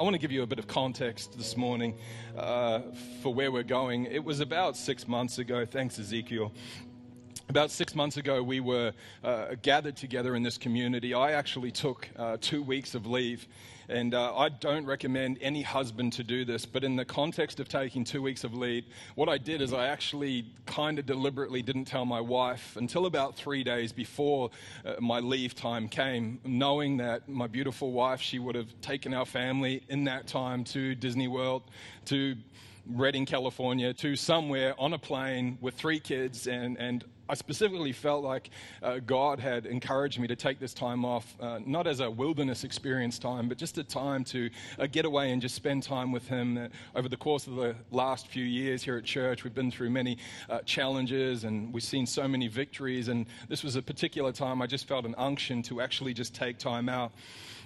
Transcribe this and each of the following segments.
I want to give you a bit of context this morning uh, for where we're going. It was about six months ago, thanks, Ezekiel. About six months ago, we were uh, gathered together in this community. I actually took uh, two weeks of leave and uh, I don't recommend any husband to do this, but in the context of taking two weeks of leave, what I did is I actually kind of deliberately didn't tell my wife until about three days before uh, my leave time came, knowing that my beautiful wife, she would have taken our family in that time to Disney World, to Redding, California, to somewhere on a plane with three kids and, and I specifically felt like uh, God had encouraged me to take this time off, uh, not as a wilderness experience time, but just a time to uh, get away and just spend time with Him. Uh, over the course of the last few years here at church, we've been through many uh, challenges and we've seen so many victories. And this was a particular time I just felt an unction to actually just take time out.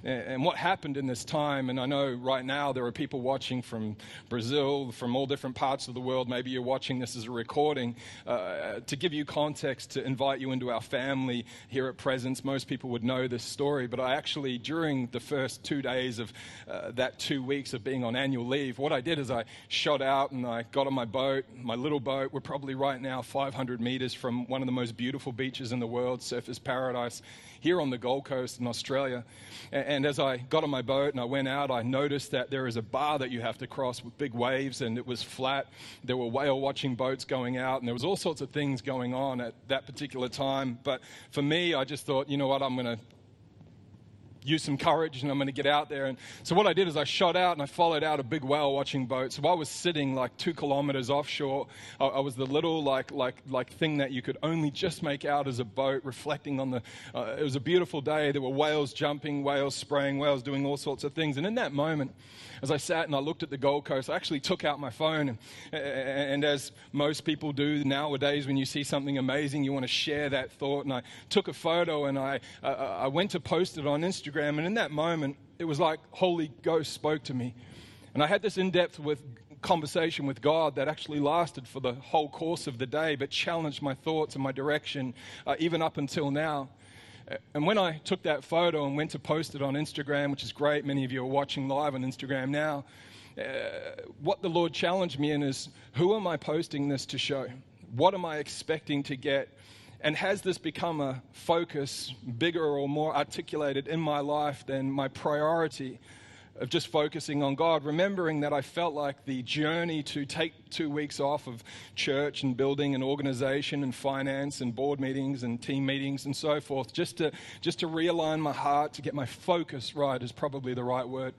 And what happened in this time, and I know right now there are people watching from Brazil, from all different parts of the world. Maybe you're watching this as a recording. Uh, to give you context, to invite you into our family here at Presence, most people would know this story, but I actually, during the first two days of uh, that two weeks of being on annual leave, what I did is I shot out and I got on my boat, my little boat. We're probably right now 500 meters from one of the most beautiful beaches in the world, Surfers Paradise here on the Gold Coast in Australia. And as I got on my boat and I went out, I noticed that there is a bar that you have to cross with big waves, and it was flat. There were whale watching boats going out, and there was all sorts of things going on at that particular time. But for me, I just thought, you know what, I'm going to use some courage and I'm going to get out there. And so what I did is I shot out and I followed out a big whale watching boat. So I was sitting like two kilometers offshore. I, I was the little like like like thing that you could only just make out as a boat, reflecting on the. Uh, it was a beautiful day. There were whales jumping, whales spraying, whales doing all sorts of things. And in that moment, as I sat and I looked at the Gold Coast, I actually took out my phone. And, and as most people do nowadays, when you see something amazing, you want to share that thought. And I took a photo and I uh, I went to post it on Instagram Instagram, and in that moment, it was like Holy Ghost spoke to me. And I had this in depth with conversation with God that actually lasted for the whole course of the day, but challenged my thoughts and my direction uh, even up until now. And when I took that photo and went to post it on Instagram, which is great, many of you are watching live on Instagram now, uh, what the Lord challenged me in is who am I posting this to show? What am I expecting to get and has this become a focus, bigger or more articulated in my life than my priority of just focusing on God? Remembering that I felt like the journey to take two weeks off of church and building an organization and finance and board meetings and team meetings and so forth, just to, just to realign my heart, to get my focus right, is probably the right word.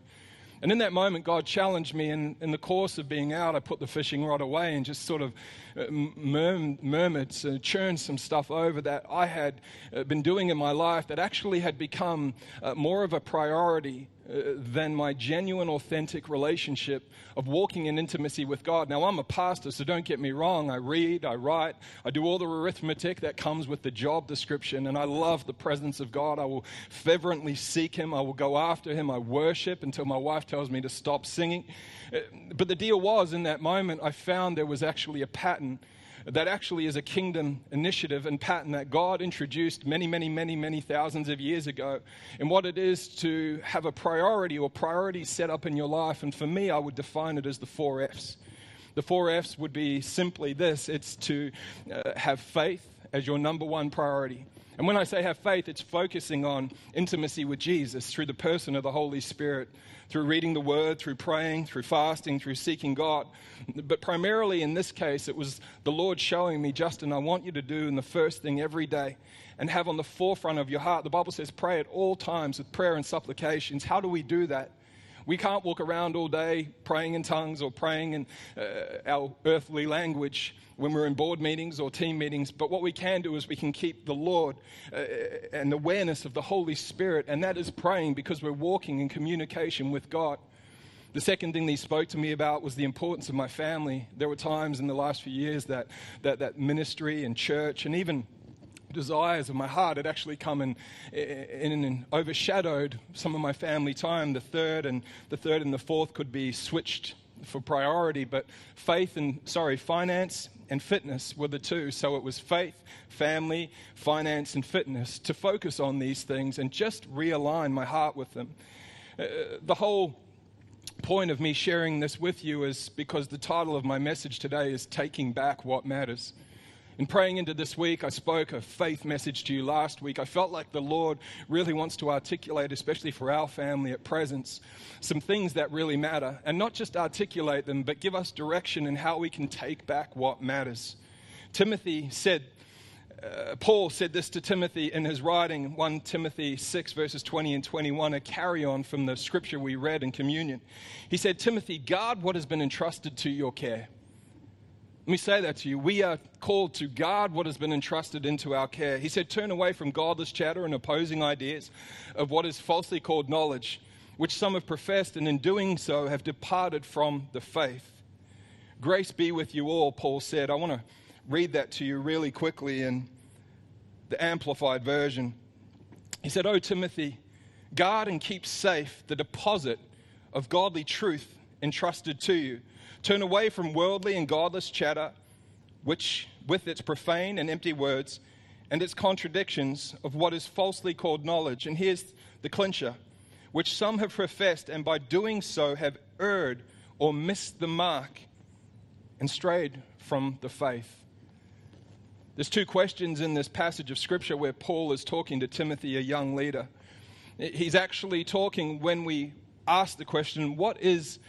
And in that moment, God challenged me. And in the course of being out, I put the fishing rod away and just sort of uh, murmured, uh, churned some stuff over that I had uh, been doing in my life that actually had become more of a priority than my genuine, authentic relationship of walking in intimacy with God. Now, I'm a pastor, so don't get me wrong. I read, I write, I do all the arithmetic that comes with the job description, and I love the presence of God. I will fervently seek Him, I will go after Him, I worship until my wife tells me to stop singing. Uh, but the deal was, in that moment, I found there was actually a pattern that actually is a kingdom initiative and pattern that God introduced many, many, many, many thousands of years ago. And what it is to have a priority or priorities set up in your life. And for me, I would define it as the four F's. The four F's would be simply this it's to uh, have faith as your number one priority. And when I say have faith, it's focusing on intimacy with Jesus through the person of the Holy Spirit through reading the word, through praying, through fasting, through seeking God. But primarily in this case, it was the Lord showing me, Justin, I want you to do in the first thing every day and have on the forefront of your heart. The Bible says, pray at all times with prayer and supplications. How do we do that? We can't walk around all day praying in tongues or praying in uh, our earthly language when we're in board meetings or team meetings, but what we can do is we can keep the Lord uh, and awareness of the Holy Spirit, and that is praying because we're walking in communication with God. The second thing he spoke to me about was the importance of my family. There were times in the last few years that, that, that ministry and church and even desires of my heart had actually come and, and, and, overshadowed some of my family time. The third and the third and the fourth could be switched for priority, but faith and sorry, finance and fitness were the two. So it was faith, family, finance, and fitness to focus on these things and just realign my heart with them. Uh, the whole point of me sharing this with you is because the title of my message today is Taking Back What Matters. In praying into this week, I spoke a faith message to you last week. I felt like the Lord really wants to articulate, especially for our family at presence, some things that really matter. And not just articulate them, but give us direction in how we can take back what matters. Timothy said uh, Paul said this to Timothy in his writing, 1 Timothy 6, verses 20 and 21, a carry on from the scripture we read in communion. He said, Timothy, guard what has been entrusted to your care. Let me say that to you. We are called to guard what has been entrusted into our care. He said, Turn away from godless chatter and opposing ideas of what is falsely called knowledge, which some have professed, and in doing so have departed from the faith. Grace be with you all, Paul said. I want to read that to you really quickly in the Amplified Version. He said, O Timothy, guard and keep safe the deposit of godly truth entrusted to you. Turn away from worldly and godless chatter, which, with its profane and empty words and its contradictions of what is falsely called knowledge. And here's the clincher, which some have professed, and by doing so have erred or missed the mark and strayed from the faith. There's two questions in this passage of Scripture where Paul is talking to Timothy, a young leader. He's actually talking when we ask the question, What is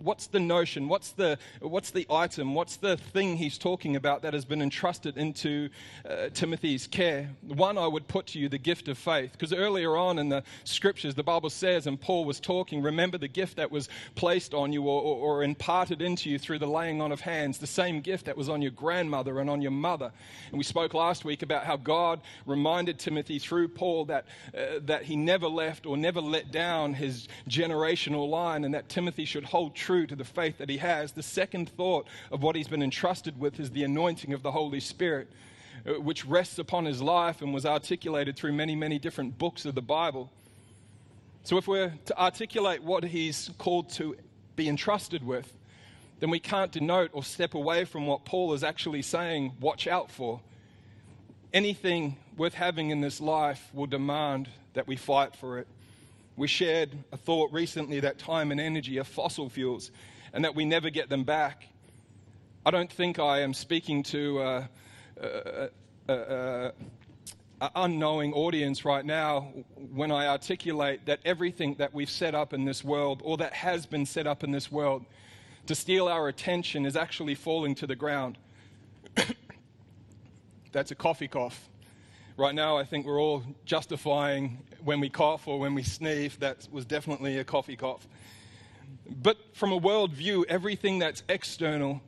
what's the notion? What's the, what's the item? What's the thing he's talking about that has been entrusted into uh, Timothy's care? One, I would put to you the gift of faith. Because earlier on in the scriptures, the Bible says, and Paul was talking, remember the gift that was placed on you or, or, or imparted into you through the laying on of hands, the same gift that was on your grandmother and on your mother. And we spoke last week about how God reminded Timothy through Paul that, uh, that he never left or never let down his generational line and that Timothy should hold true true to the faith that he has. The second thought of what he's been entrusted with is the anointing of the Holy Spirit, uh, which rests upon his life and was articulated through many, many different books of the Bible. So, if we're to articulate what he's called to be entrusted with, then we can't denote or step away from what Paul is actually saying, watch out for. Anything worth having in this life will demand that we fight for it. We shared a thought recently that time and energy are fossil fuels and that we never get them back. I don't think I am speaking to uh, uh, uh, an unknowing audience right now when I articulate that everything that we've set up in this world or that has been set up in this world to steal our attention is actually falling to the ground. That's a coffee cough. Right now, I think we're all justifying when we cough or when we sneeze. That was definitely a coffee cough. But from a world view, everything that's external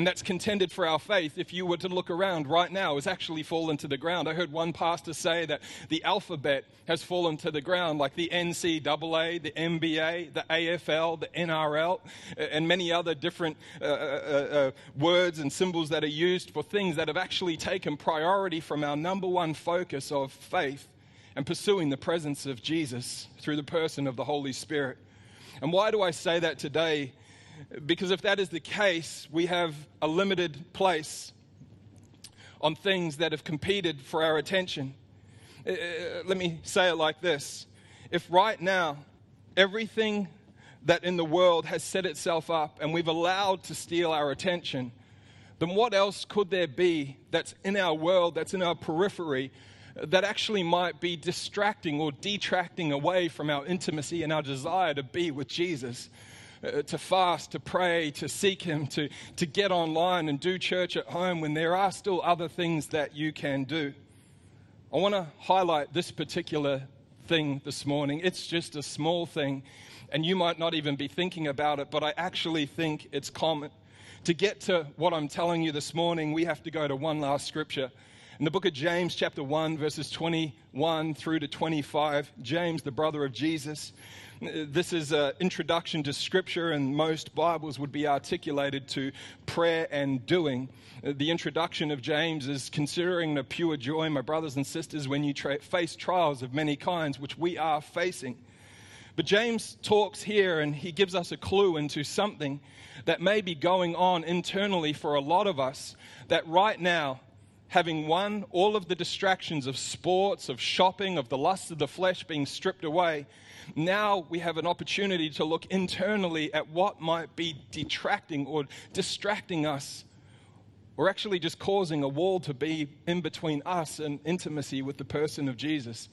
and that's contended for our faith, if you were to look around right now, has actually fallen to the ground. I heard one pastor say that the alphabet has fallen to the ground, like the NCAA, the NBA, the AFL, the NRL, and many other different uh, uh, uh, uh, words and symbols that are used for things that have actually taken priority from our number one focus of faith and pursuing the presence of Jesus through the person of the Holy Spirit. And why do I say that today? Because if that is the case, we have a limited place on things that have competed for our attention. Uh, uh, let me say it like this If right now everything that in the world has set itself up and we've allowed to steal our attention, then what else could there be that's in our world, that's in our periphery, that actually might be distracting or detracting away from our intimacy and our desire to be with Jesus? Uh, to fast, to pray, to seek Him, to, to get online and do church at home when there are still other things that you can do. I want to highlight this particular thing this morning. It's just a small thing, and you might not even be thinking about it, but I actually think it's common. To get to what I'm telling you this morning, we have to go to one last scripture. In the book of James, chapter 1, verses 21 through to 25, James, the brother of Jesus, this is an introduction to Scripture, and most Bibles would be articulated to prayer and doing. The introduction of James is considering a pure joy, my brothers and sisters, when you tra- face trials of many kinds, which we are facing. But James talks here and he gives us a clue into something that may be going on internally for a lot of us that right now, having won all of the distractions of sports, of shopping, of the lust of the flesh being stripped away, Now we have an opportunity to look internally at what might be detracting or distracting us, or actually just causing a wall to be in between us and intimacy with the person of Jesus.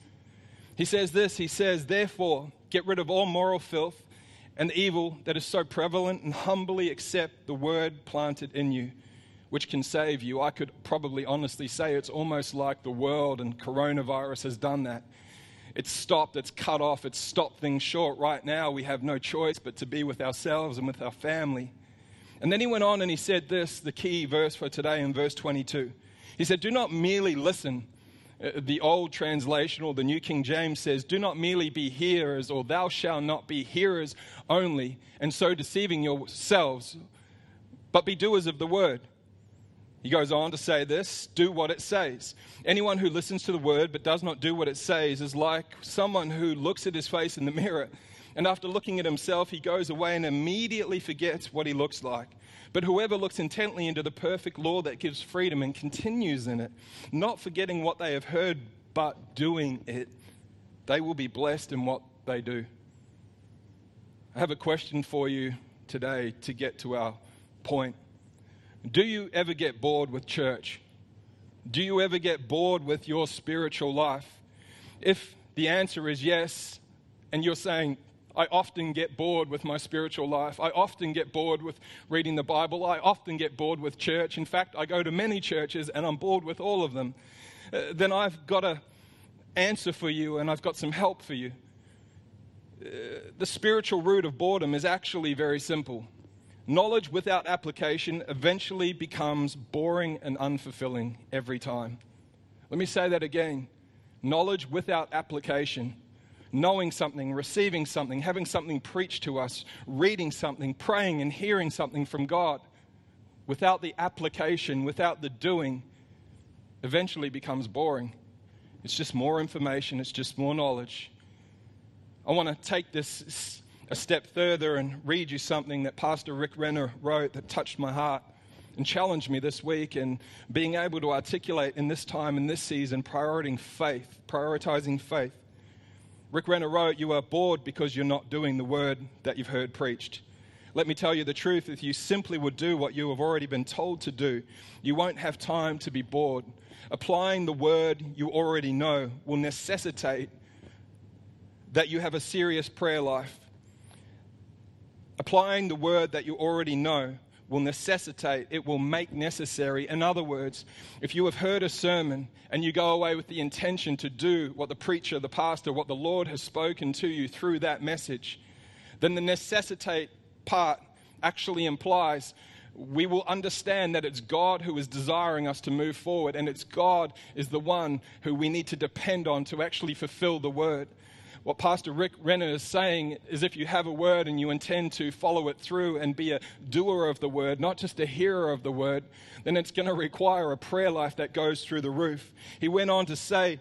He says this He says, Therefore, get rid of all moral filth and evil that is so prevalent and humbly accept the word planted in you which can save you. I could probably honestly say it's almost like the world and coronavirus has done that. It's stopped, it's cut off, it's stopped things short. Right now, we have no choice but to be with ourselves and with our family. And then he went on and he said this the key verse for today in verse 22. He said, Do not merely listen. Uh, the old translation or the New King James says, Do not merely be hearers, or thou shalt not be hearers only, and so deceiving yourselves, but be doers of the word. He goes on to say this do what it says. Anyone who listens to the word but does not do what it says is like someone who looks at his face in the mirror and after looking at himself, he goes away and immediately forgets what he looks like. But whoever looks intently into the perfect law that gives freedom and continues in it, not forgetting what they have heard but doing it, they will be blessed in what they do. I have a question for you today to get to our point. Do you ever get bored with church? Do you ever get bored with your spiritual life? If the answer is yes, and you're saying, I often get bored with my spiritual life. I often get bored with reading the Bible. I often get bored with church. In fact, I go to many churches and I'm bored with all of them. Uh, then I've got an answer for you and I've got some help for you. Uh, the spiritual root of boredom is actually very simple. Knowledge without application eventually becomes boring and unfulfilling every time. Let me say that again. Knowledge without application, knowing something, receiving something, having something preached to us, reading something, praying and hearing something from God, without the application, without the doing, eventually becomes boring. It's just more information, it's just more knowledge. I want to take this a step further and read you something that Pastor Rick Renner wrote that touched my heart and challenged me this week in being able to articulate in this time, in this season, prioritizing faith, prioritizing faith. Rick Renner wrote, You are bored because you're not doing the word that you've heard preached. Let me tell you the truth if you simply would do what you have already been told to do, you won't have time to be bored. Applying the word you already know will necessitate that you have a serious prayer life Applying the word that you already know will necessitate, it will make necessary. In other words, if you have heard a sermon and you go away with the intention to do what the preacher, the pastor, what the Lord has spoken to you through that message, then the necessitate part actually implies we will understand that it's God who is desiring us to move forward, and it's God is the one who we need to depend on to actually fulfill the word what Pastor Rick Renner is saying is if you have a word and you intend to follow it through and be a doer of the word, not just a hearer of the word, then it's going to require a prayer life that goes through the roof. He went on to say,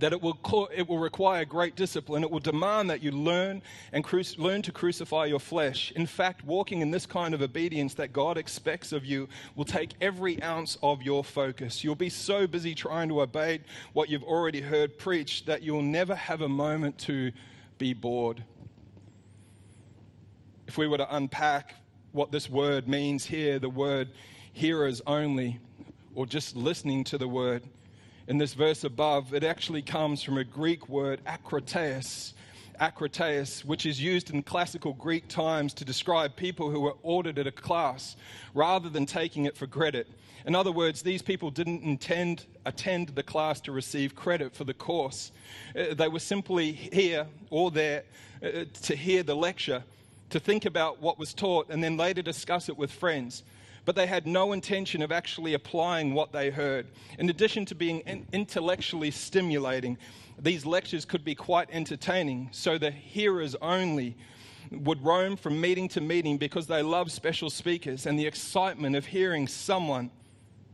that it will, it will require great discipline. It will demand that you learn and cru- learn to crucify your flesh. In fact, walking in this kind of obedience that God expects of you will take every ounce of your focus. You'll be so busy trying to obey what you've already heard preached that you'll never have a moment to be bored. If we were to unpack what this word means here, the word hearers only, or just listening to the word, in this verse above, it actually comes from a Greek word, akroteus, akroteus, which is used in classical Greek times to describe people who were ordered at a class rather than taking it for credit. In other words, these people didn't intend attend the class to receive credit for the course. Uh, they were simply here or there uh, to hear the lecture, to think about what was taught, and then later discuss it with friends but they had no intention of actually applying what they heard. In addition to being intellectually stimulating, these lectures could be quite entertaining, so the hearers only would roam from meeting to meeting because they loved special speakers and the excitement of hearing someone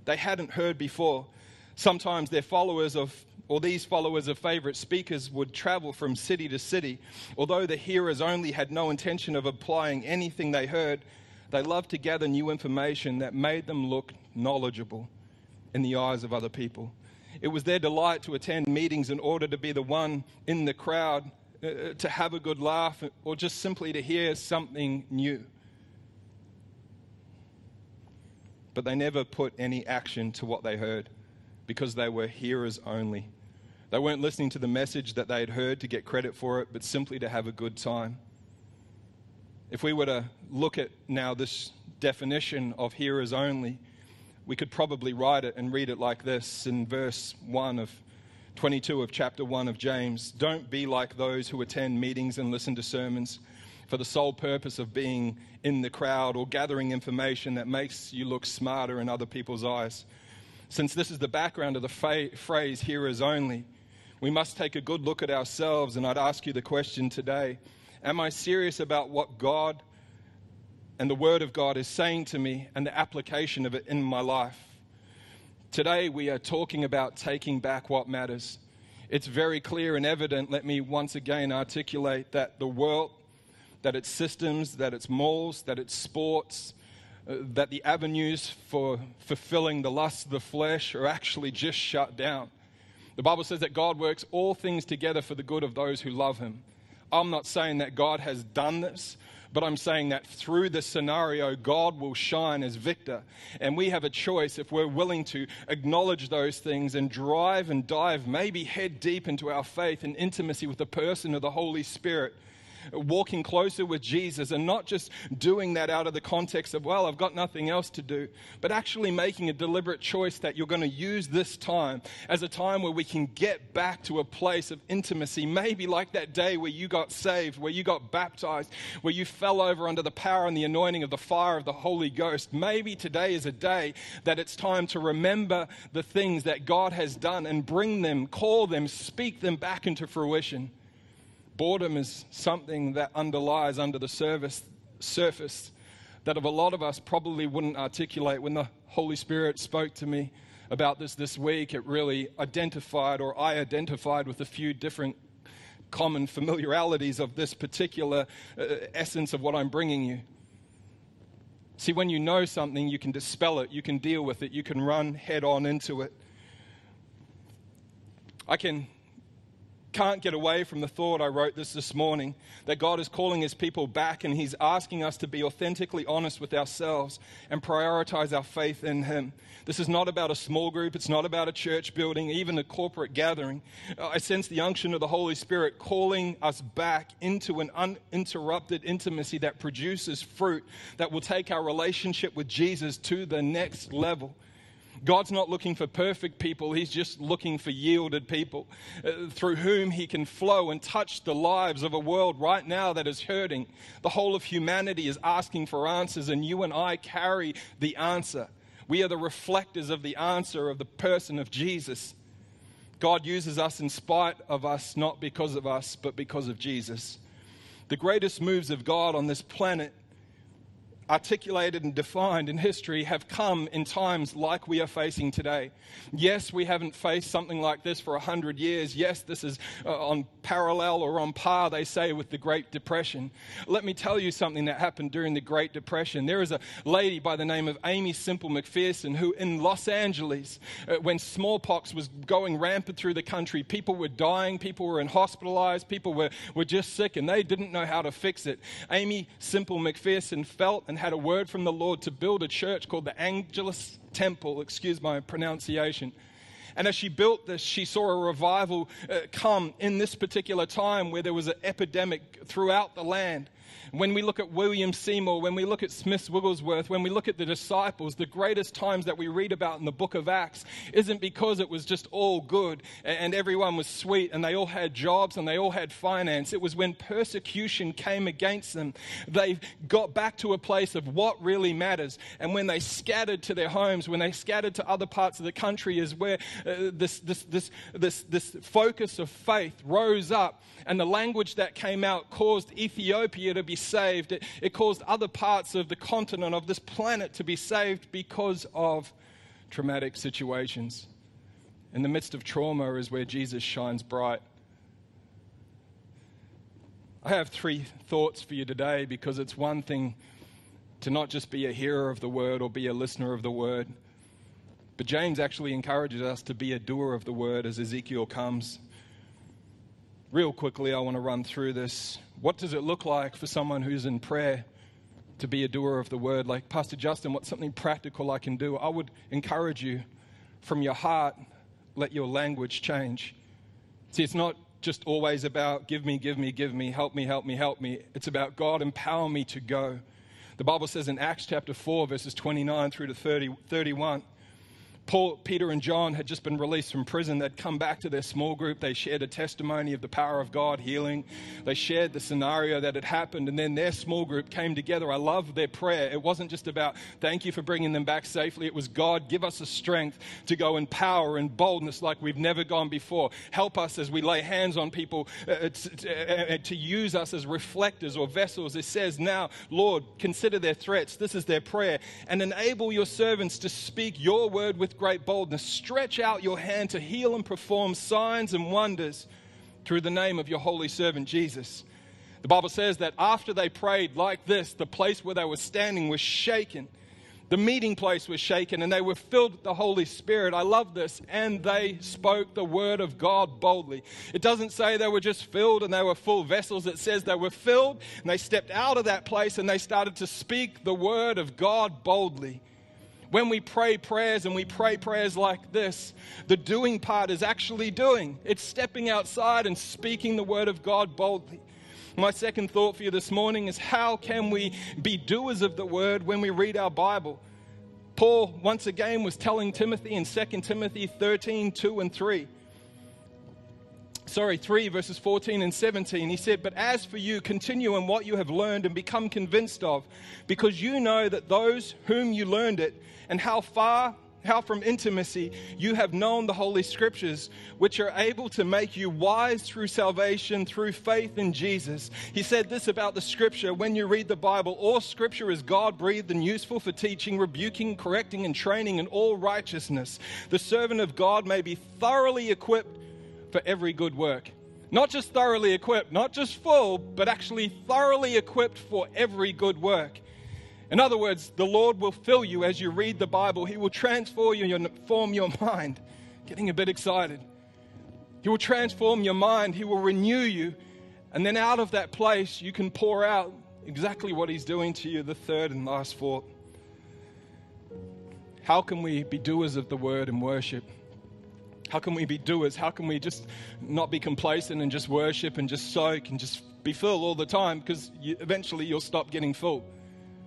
they hadn't heard before. Sometimes their followers of or these followers of favorite speakers would travel from city to city. Although the hearers only had no intention of applying anything they heard, they loved to gather new information that made them look knowledgeable in the eyes of other people. It was their delight to attend meetings in order to be the one in the crowd uh, to have a good laugh, or just simply to hear something new. But they never put any action to what they heard because they were hearers only. They weren't listening to the message that they had heard to get credit for it, but simply to have a good time. If we were to look at now this definition of hearers only, we could probably write it and read it like this in verse 1 of 22 of chapter 1 of James. Don't be like those who attend meetings and listen to sermons for the sole purpose of being in the crowd or gathering information that makes you look smarter in other people's eyes. Since this is the background of the fa- phrase hearers only, we must take a good look at ourselves, and I'd ask you the question today Am I serious about what God and the Word of God is saying to me and the application of it in my life. Today, we are talking about taking back what matters. It's very clear and evident, let me once again articulate that the world, that its systems, that its malls, that its sports, uh, that the avenues for fulfilling the lusts of the flesh are actually just shut down. The Bible says that God works all things together for the good of those who love Him. I'm not saying that God has done this. But I'm saying that through this scenario, God will shine as victor. And we have a choice if we're willing to acknowledge those things and drive and dive, maybe head deep into our faith and intimacy with the person of the Holy Spirit walking closer with Jesus and not just doing that out of the context of, well, I've got nothing else to do, but actually making a deliberate choice that you're going to use this time as a time where we can get back to a place of intimacy. Maybe like that day where you got saved, where you got baptized, where you fell over under the power and the anointing of the fire of the Holy Ghost. Maybe today is a day that it's time to remember the things that God has done and bring them, call them, speak them back into fruition. Boredom is something that underlies under the service, surface that of a lot of us probably wouldn't articulate. When the Holy Spirit spoke to me about this this week, it really identified, or I identified with a few different common familiarities of this particular uh, essence of what I'm bringing you. See, when you know something, you can dispel it, you can deal with it, you can run head on into it. I can can't get away from the thought I wrote this this morning that God is calling his people back and he's asking us to be authentically honest with ourselves and prioritize our faith in him. This is not about a small group, it's not about a church building, even a corporate gathering. I sense the unction of the Holy Spirit calling us back into an uninterrupted intimacy that produces fruit that will take our relationship with Jesus to the next level. God's not looking for perfect people, He's just looking for yielded people uh, through whom He can flow and touch the lives of a world right now that is hurting. The whole of humanity is asking for answers, and you and I carry the answer. We are the reflectors of the answer of the person of Jesus. God uses us in spite of us, not because of us, but because of Jesus. The greatest moves of God on this planet articulated and defined in history have come in times like we are facing today. Yes, we haven't faced something like this for a hundred years. Yes, this is uh, on parallel or on par, they say, with the Great Depression. Let me tell you something that happened during the Great Depression. There is a lady by the name of Aimee Semple McPherson who, in Los Angeles, uh, when smallpox was going rampant through the country, people were dying, people were in hospitalized, people were, were just sick, and they didn't know how to fix it. Aimee Semple McPherson felt and had a word from the Lord to build a church called the Angelus Temple, excuse my pronunciation. And as she built this, she saw a revival uh, come in this particular time where there was an epidemic throughout the land. When we look at William Seymour, when we look at Smith Wigglesworth, when we look at the disciples, the greatest times that we read about in the book of Acts isn't because it was just all good and everyone was sweet and they all had jobs and they all had finance. It was when persecution came against them, they got back to a place of what really matters. And when they scattered to their homes, when they scattered to other parts of the country, is where uh, this, this, this, this, this focus of faith rose up. And the language that came out caused Ethiopia to be saved. It, it caused other parts of the continent, of this planet, to be saved because of traumatic situations. In the midst of trauma is where Jesus shines bright. I have three thoughts for you today because it's one thing to not just be a hearer of the word or be a listener of the word, but James actually encourages us to be a doer of the word as Ezekiel comes. real quickly, I want to run through this. What does it look like for someone who's in prayer to be a doer of the word? Like Pastor Justin, what's something practical I can do? I would encourage you from your heart, let your language change. See, it's not just always about give me, give me, give me, help me, help me, help me. It's about God empower me to go. The Bible says in Acts chapter 4, verses 29 through to 30, 31, Paul, Peter, and John had just been released from prison. They'd come back to their small group. They shared a testimony of the power of God healing. They shared the scenario that had happened, and then their small group came together. I love their prayer. It wasn't just about thank you for bringing them back safely. It was God, give us the strength to go in power and boldness like we've never gone before. Help us as we lay hands on people uh, uh to, uh, to use us as reflectors or vessels. It says, Now, Lord, consider their threats. This is their prayer, and enable your servants to speak your word with great boldness. Stretch out your hand to heal and perform signs and wonders through the name of your holy servant Jesus. The Bible says that after they prayed like this, the place where they were standing was shaken. The meeting place was shaken and they were filled with the Holy Spirit. I love this. And they spoke the word of God boldly. It doesn't say they were just filled and they were full vessels. It says they were filled and they stepped out of that place and they started to speak the word of God boldly. When we pray prayers and we pray prayers like this, the doing part is actually doing. It's stepping outside and speaking the word of God boldly. My second thought for you this morning is how can we be doers of the word when we read our Bible? Paul, once again, was telling Timothy in 2 Timothy 13 2 and 3 sorry, 3 verses 14 and 17. He said, But as for you, continue in what you have learned and become convinced of, because you know that those whom you learned it, and how far, how from intimacy you have known the Holy Scriptures, which are able to make you wise through salvation through faith in Jesus. He said this about the Scripture when you read the Bible all Scripture is God breathed and useful for teaching, rebuking, correcting, and training in all righteousness. The servant of God may be thoroughly equipped for every good work. Not just thoroughly equipped, not just full, but actually thoroughly equipped for every good work. In other words, the Lord will fill you as you read the Bible. He will transform you form your mind. Getting a bit excited. He will transform your mind. He will renew you. And then out of that place, you can pour out exactly what He's doing to you. The third and last thought. How can we be doers of the word and worship? How can we be doers? How can we just not be complacent and just worship and just soak and just be full all the time? Because you, eventually you'll stop getting full.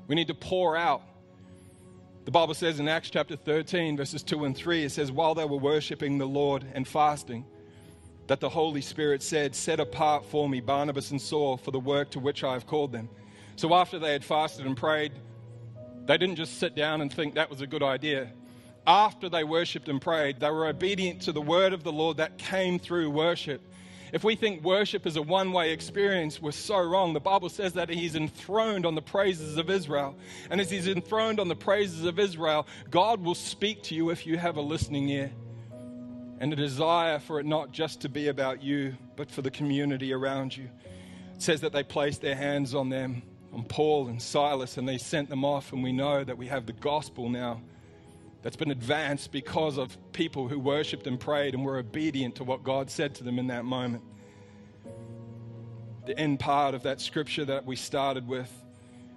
We need to pour out. The Bible says in Acts chapter 13, verses 2 and 3, it says, While they were worshiping the Lord and fasting, that the Holy Spirit said, Set apart for me Barnabas and Saul for the work to which I have called them. So after they had fasted and prayed, they didn't just sit down and think that was a good idea after they worshiped and prayed, they were obedient to the word of the Lord that came through worship. If we think worship is a one way experience, we're so wrong. The Bible says that He's enthroned on the praises of Israel. And as He's enthroned on the praises of Israel, God will speak to you if you have a listening ear and a desire for it not just to be about you, but for the community around you. It says that they placed their hands on them, on Paul and Silas, and they sent them off. And we know that we have the gospel now that's been advanced because of people who worshiped and prayed and were obedient to what God said to them in that moment. The end part of that scripture that we started with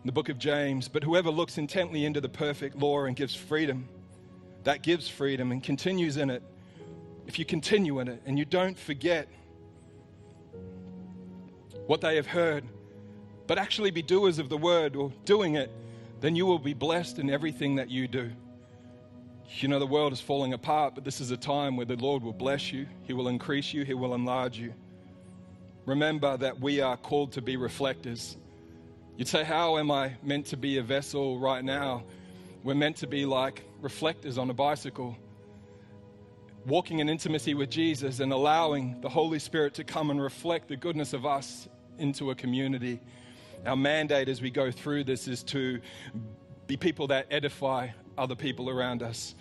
in the book of James but whoever looks intently into the perfect law and gives freedom, that gives freedom and continues in it. If you continue in it and you don't forget what they have heard, but actually be doers of the word or doing it, then you will be blessed in everything that you do. You know, the world is falling apart, but this is a time where the Lord will bless you, He will increase you, He will enlarge you. Remember that we are called to be reflectors. You'd say, How am I meant to be a vessel right now? We're meant to be like reflectors on a bicycle, walking in intimacy with Jesus and allowing the Holy Spirit to come and reflect the goodness of us into a community. Our mandate as we go through this is to be people that edify other people around us,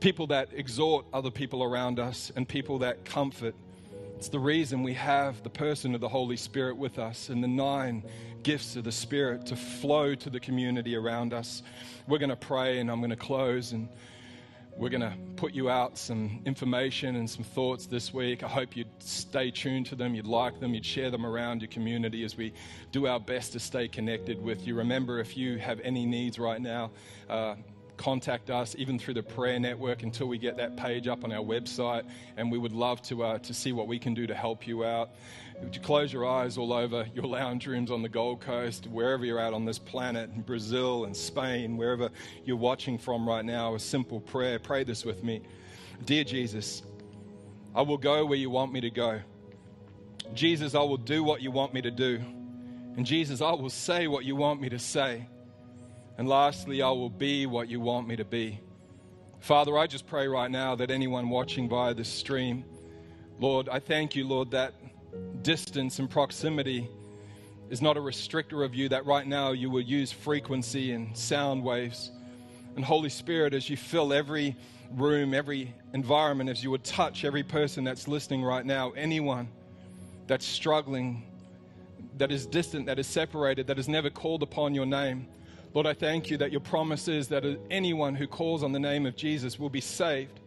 people that exhort other people around us, and people that comfort. It's the reason we have the person of the Holy Spirit with us and the nine gifts of the Spirit to flow to the community around us. We're going to pray and I'm going to close. And We're going to put you out some information and some thoughts this week. I hope you'd stay tuned to them, you'd like them, you'd share them around your community as we do our best to stay connected with you. Remember, if you have any needs right now, uh, contact us even through the prayer network until we get that page up on our website and we would love to, uh, to see what we can do to help you out would you close your eyes all over your lounge rooms on the Gold Coast, wherever you're at on this planet, in Brazil and Spain, wherever you're watching from right now, a simple prayer. Pray this with me. Dear Jesus, I will go where you want me to go. Jesus, I will do what you want me to do. And Jesus, I will say what you want me to say. And lastly, I will be what you want me to be. Father, I just pray right now that anyone watching via this stream, Lord, I thank you, Lord, that distance and proximity is not a restrictor of you, that right now you will use frequency and sound waves. And Holy Spirit, as you fill every room, every environment, as you would touch every person that's listening right now, anyone that's struggling, that is distant, that is separated, that has never called upon your name. Lord, I thank you that your promise is that anyone who calls on the name of Jesus will be saved.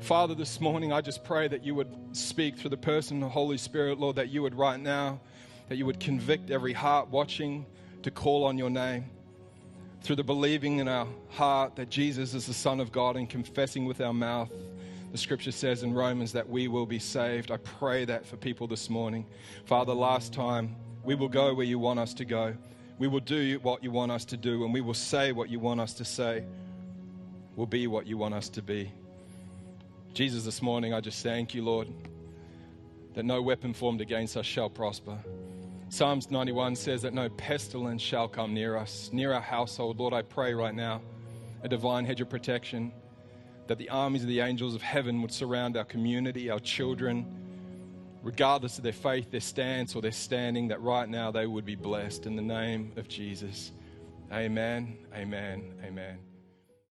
Father, this morning I just pray that you would speak through the person of the Holy Spirit, Lord, that you would right now, that you would convict every heart watching to call on your name. Through the believing in our heart that Jesus is the Son of God and confessing with our mouth, the scripture says in Romans that we will be saved. I pray that for people this morning. Father, last time, we will go where you want us to go. We will do what you want us to do, and we will say what you want us to say. We'll be what you want us to be. Jesus, this morning, I just thank you, Lord, that no weapon formed against us shall prosper. Psalms 91 says that no pestilence shall come near us, near our household. Lord, I pray right now a divine hedge of protection, that the armies of the angels of heaven would surround our community, our children, regardless of their faith, their stance, or their standing, that right now they would be blessed in the name of Jesus. Amen, amen, amen.